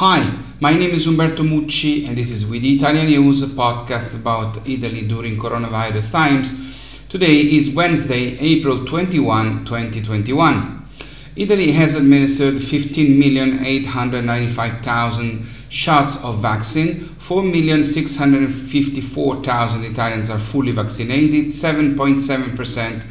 Hi, my name is Umberto Mucci, and this is with Italian News, a podcast about Italy during coronavirus times. Today is Wednesday, April 21, 2021. Italy has administered 15,895,000 shots of vaccine, 4,654,000 Italians are fully vaccinated, 7.7%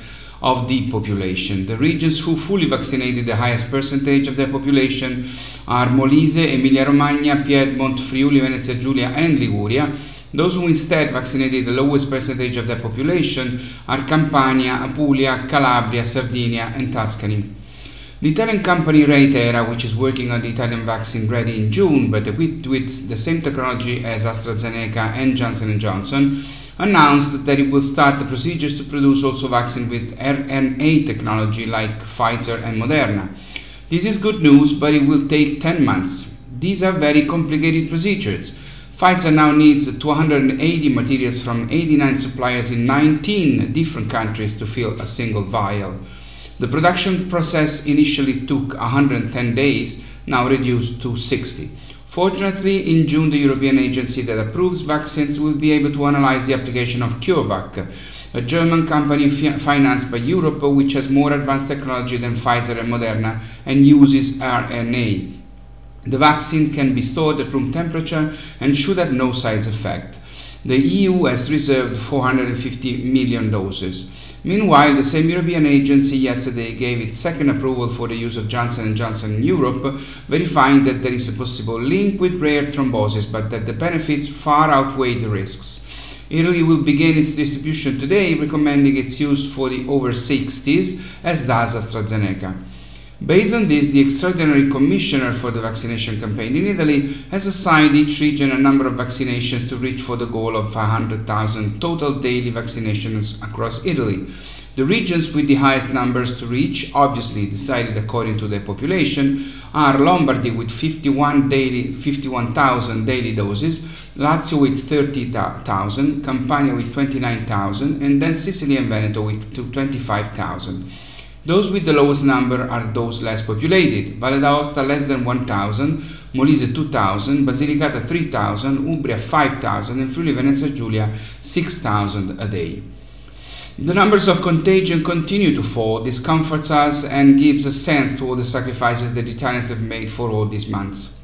of the population. The regions who fully vaccinated the highest percentage of their population are Molise, Emilia-Romagna, Piedmont, Friuli, Venezia Giulia and Liguria. Those who instead vaccinated the lowest percentage of their population are Campania, Apulia, Calabria, Sardinia and Tuscany. The Italian company ReiThera, which is working on the Italian vaccine ready in June but equipped with the same technology as AstraZeneca and Johnson & Johnson, announced that it will start the procedures to produce also vaccine with RNA technology like Pfizer and Moderna. This is good news, but it will take 10 months. These are very complicated procedures. Pfizer now needs 280 materials from 89 suppliers in 19 different countries to fill a single vial. The production process initially took 110 days, now reduced to 60. Fortunately, in June, the European agency that approves vaccines will be able to analyze the application of CureVac, a German company financed by Europe which has more advanced technology than Pfizer and Moderna and uses RNA. The vaccine can be stored at room temperature and should have no side effect. The EU has reserved 450 million doses. Meanwhile, the same European agency yesterday gave its second approval for the use of Johnson & Johnson in Europe, verifying that there is a possible link with rare thrombosis, but that the benefits far outweigh the risks. Italy will begin its distribution today, recommending its use for the over 60s, as does AstraZeneca. Based on this, the extraordinary commissioner for the vaccination campaign in Italy has assigned each region a number of vaccinations to reach for the goal of 500,000 total daily vaccinations across Italy. The regions with the highest numbers to reach, obviously decided according to their population, are Lombardy with 51 daily 51,000 daily doses, Lazio with 30,000, Campania with 29,000, and then Sicily and Veneto with 25,000. Those with the lowest number are those less populated. Valle d'Aosta less than 1,000, Molise 2,000, Basilicata 3,000, Umbria 5,000, and Friuli Venezia Giulia 6,000 a day. The numbers of contagion continue to fall, this comforts us and gives a sense to all the sacrifices that Italians have made for all these months.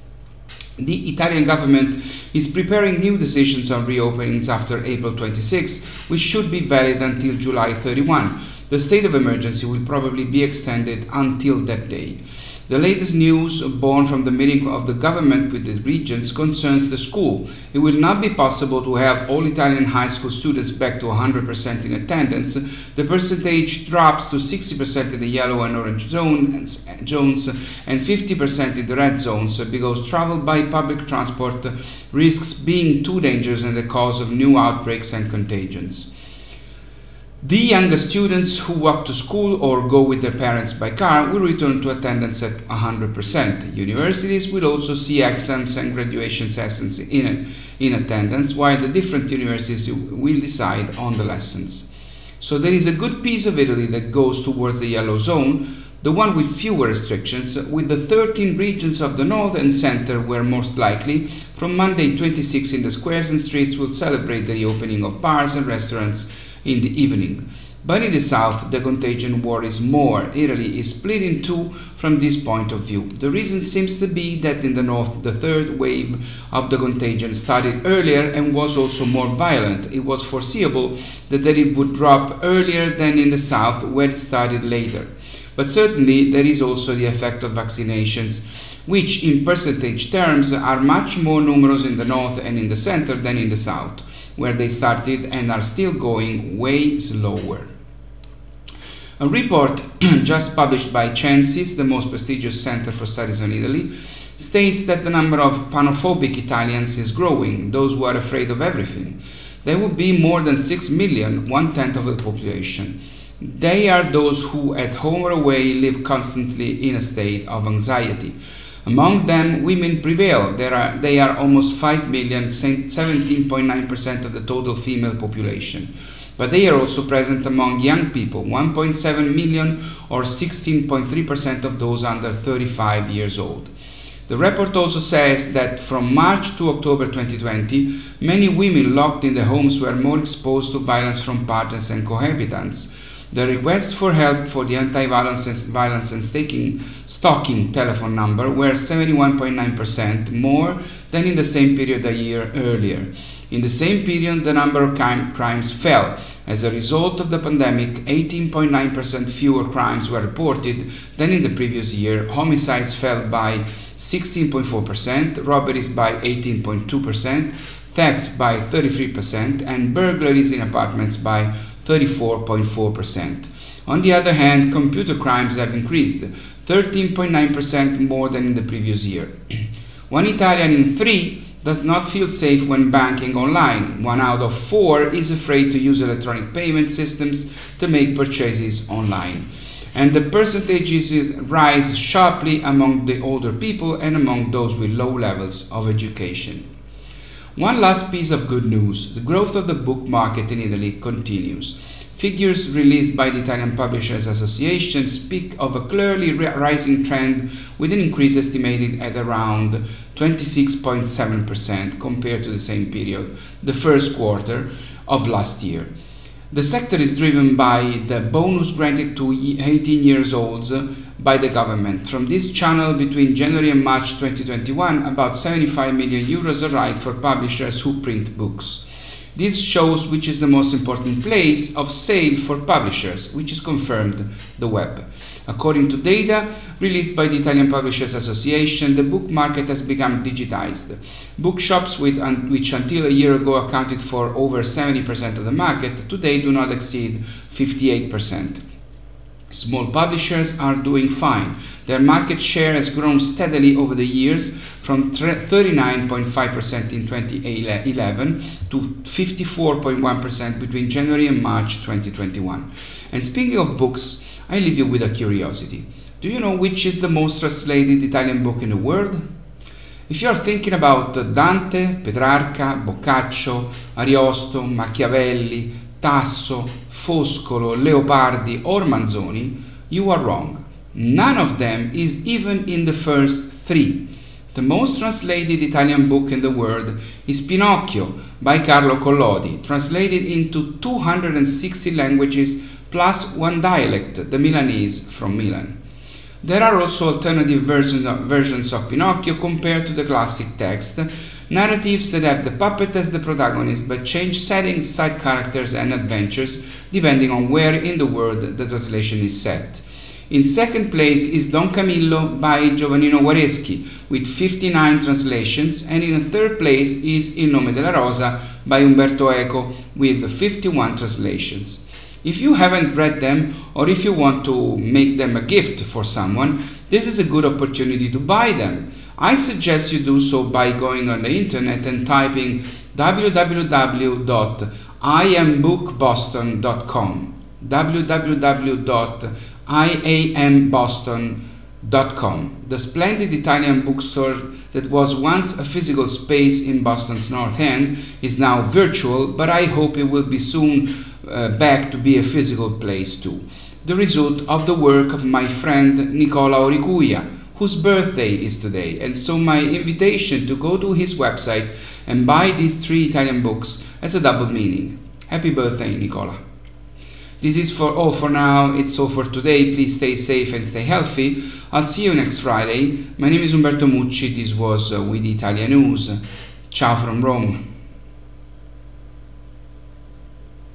The Italian government is preparing new decisions on reopenings after April 26, which should be valid until July 31 the state of emergency will probably be extended until that day. The latest news born from the meeting of the government with the regions concerns the school. It will not be possible to have all Italian high school students back to 100% in attendance. The percentage drops to 60% in the yellow and orange zones and 50% in the red zones because travel by public transport risks being too dangerous and the cause of new outbreaks and contagions. The younger students who walk to school or go with their parents by car will return to attendance at 100%. Universities will also see exams and graduation sessions in, in attendance, while the different universities will decide on the lessons. So there is a good piece of Italy that goes towards the yellow zone, the one with fewer restrictions, with the 13 regions of the north and center where most likely, from Monday 26 in the squares and streets will celebrate the opening of bars and restaurants in the evening. But in the south, the contagion worries more. Italy is split in two from this point of view. The reason seems to be that in the north, the third wave of the contagion started earlier and was also more violent. It was foreseeable that it would drop earlier than in the south, where it started later. But certainly, there is also the effect of vaccinations, which in percentage terms are much more numerous in the north and in the center than in the south where they started and are still going way slower. A report just published by Censis, the most prestigious center for studies on Italy, states that the number of panophobic Italians is growing, those who are afraid of everything. There would be more than 6 million, one tenth of the population. They are those who, at home or away, live constantly in a state of anxiety. Among them, women prevail. Are, they are almost 5 million, 17.9% of the total female population. But they are also present among young people, 1.7 million or 16.3% of those under 35 years old. The report also says that from March to October 2020, many women locked in their homes were more exposed to violence from partners and cohabitants. The requests for help for the anti-violence violence and stalking, stalking telephone number were 71.9% more than in the same period a year earlier. In the same period, the number of crime, crimes fell. As a result of the pandemic, 18.9% fewer crimes were reported than in the previous year. Homicides fell by 16.4%, robberies by 18.2%, thefts by 33%, and burglaries in apartments by 34.4%. On the other hand, computer crimes have increased 13.9% more than in the previous year. One Italian in three does not feel safe when banking online. One out of four is afraid to use electronic payment systems to make purchases online. And the percentages rise sharply among the older people and among those with low levels of education. One last piece of good news the growth of the book market in Italy continues. Figures released by the Italian Publishers Association speak of a clearly rising trend with an increase estimated at around 26.7% compared to the same period, the first quarter of last year. The sector is driven by the bonus granted to 18 years olds by the government. From this channel between January and March 2021, about 75 million euros arrived for publishers who print books. This shows which is the most important place of sale for publishers, which is confirmed the web. According to data released by the Italian Publishers Association, the book market has become digitized. Bookshops, which until a year ago accounted for over 70% of the market, today do not exceed 58%. Small publishers are doing fine. Their market share has grown steadily over the years from 39.5% in 2011 to 54.1% between January and March 2021. And speaking of books, I leave you with a curiosity. Do you know which is the most translated Italian book in the world? If you are thinking about Dante, Petrarca, Boccaccio, Ariosto, Machiavelli, Tasso, Foscolo, Leopardi, or Manzoni, you are wrong. None of them is even in the first three. The most translated Italian book in the world is Pinocchio by Carlo Collodi, translated into 260 languages plus one dialect, the Milanese from Milan. There are also alternative versions of, versions of Pinocchio compared to the classic text, narratives that have the puppet as the protagonist but change settings, side characters, and adventures depending on where in the world the translation is set. In second place is Don Camillo by Giovannino Guareschi with 59 translations, and in third place is Il nome della rosa by Umberto Eco with 51 translations. If you haven't read them or if you want to make them a gift for someone, this is a good opportunity to buy them. I suggest you do so by going on the internet and typing www.iambookboston.com www.iamboston.com the splendid Italian bookstore that was once a physical space in Boston's North End is now virtual, but I hope it will be soon uh, back to be a physical place too. The result of the work of my friend Nicola Orichuia whose birthday is today. And so my invitation to go to his website and buy these three Italian books has a double meaning. Happy birthday, Nicola. This is for all for now. It's all for today. Please stay safe and stay healthy. I'll see you next Friday. My name is Umberto Mucci. This was uh, with Italia News. Ciao from Rome.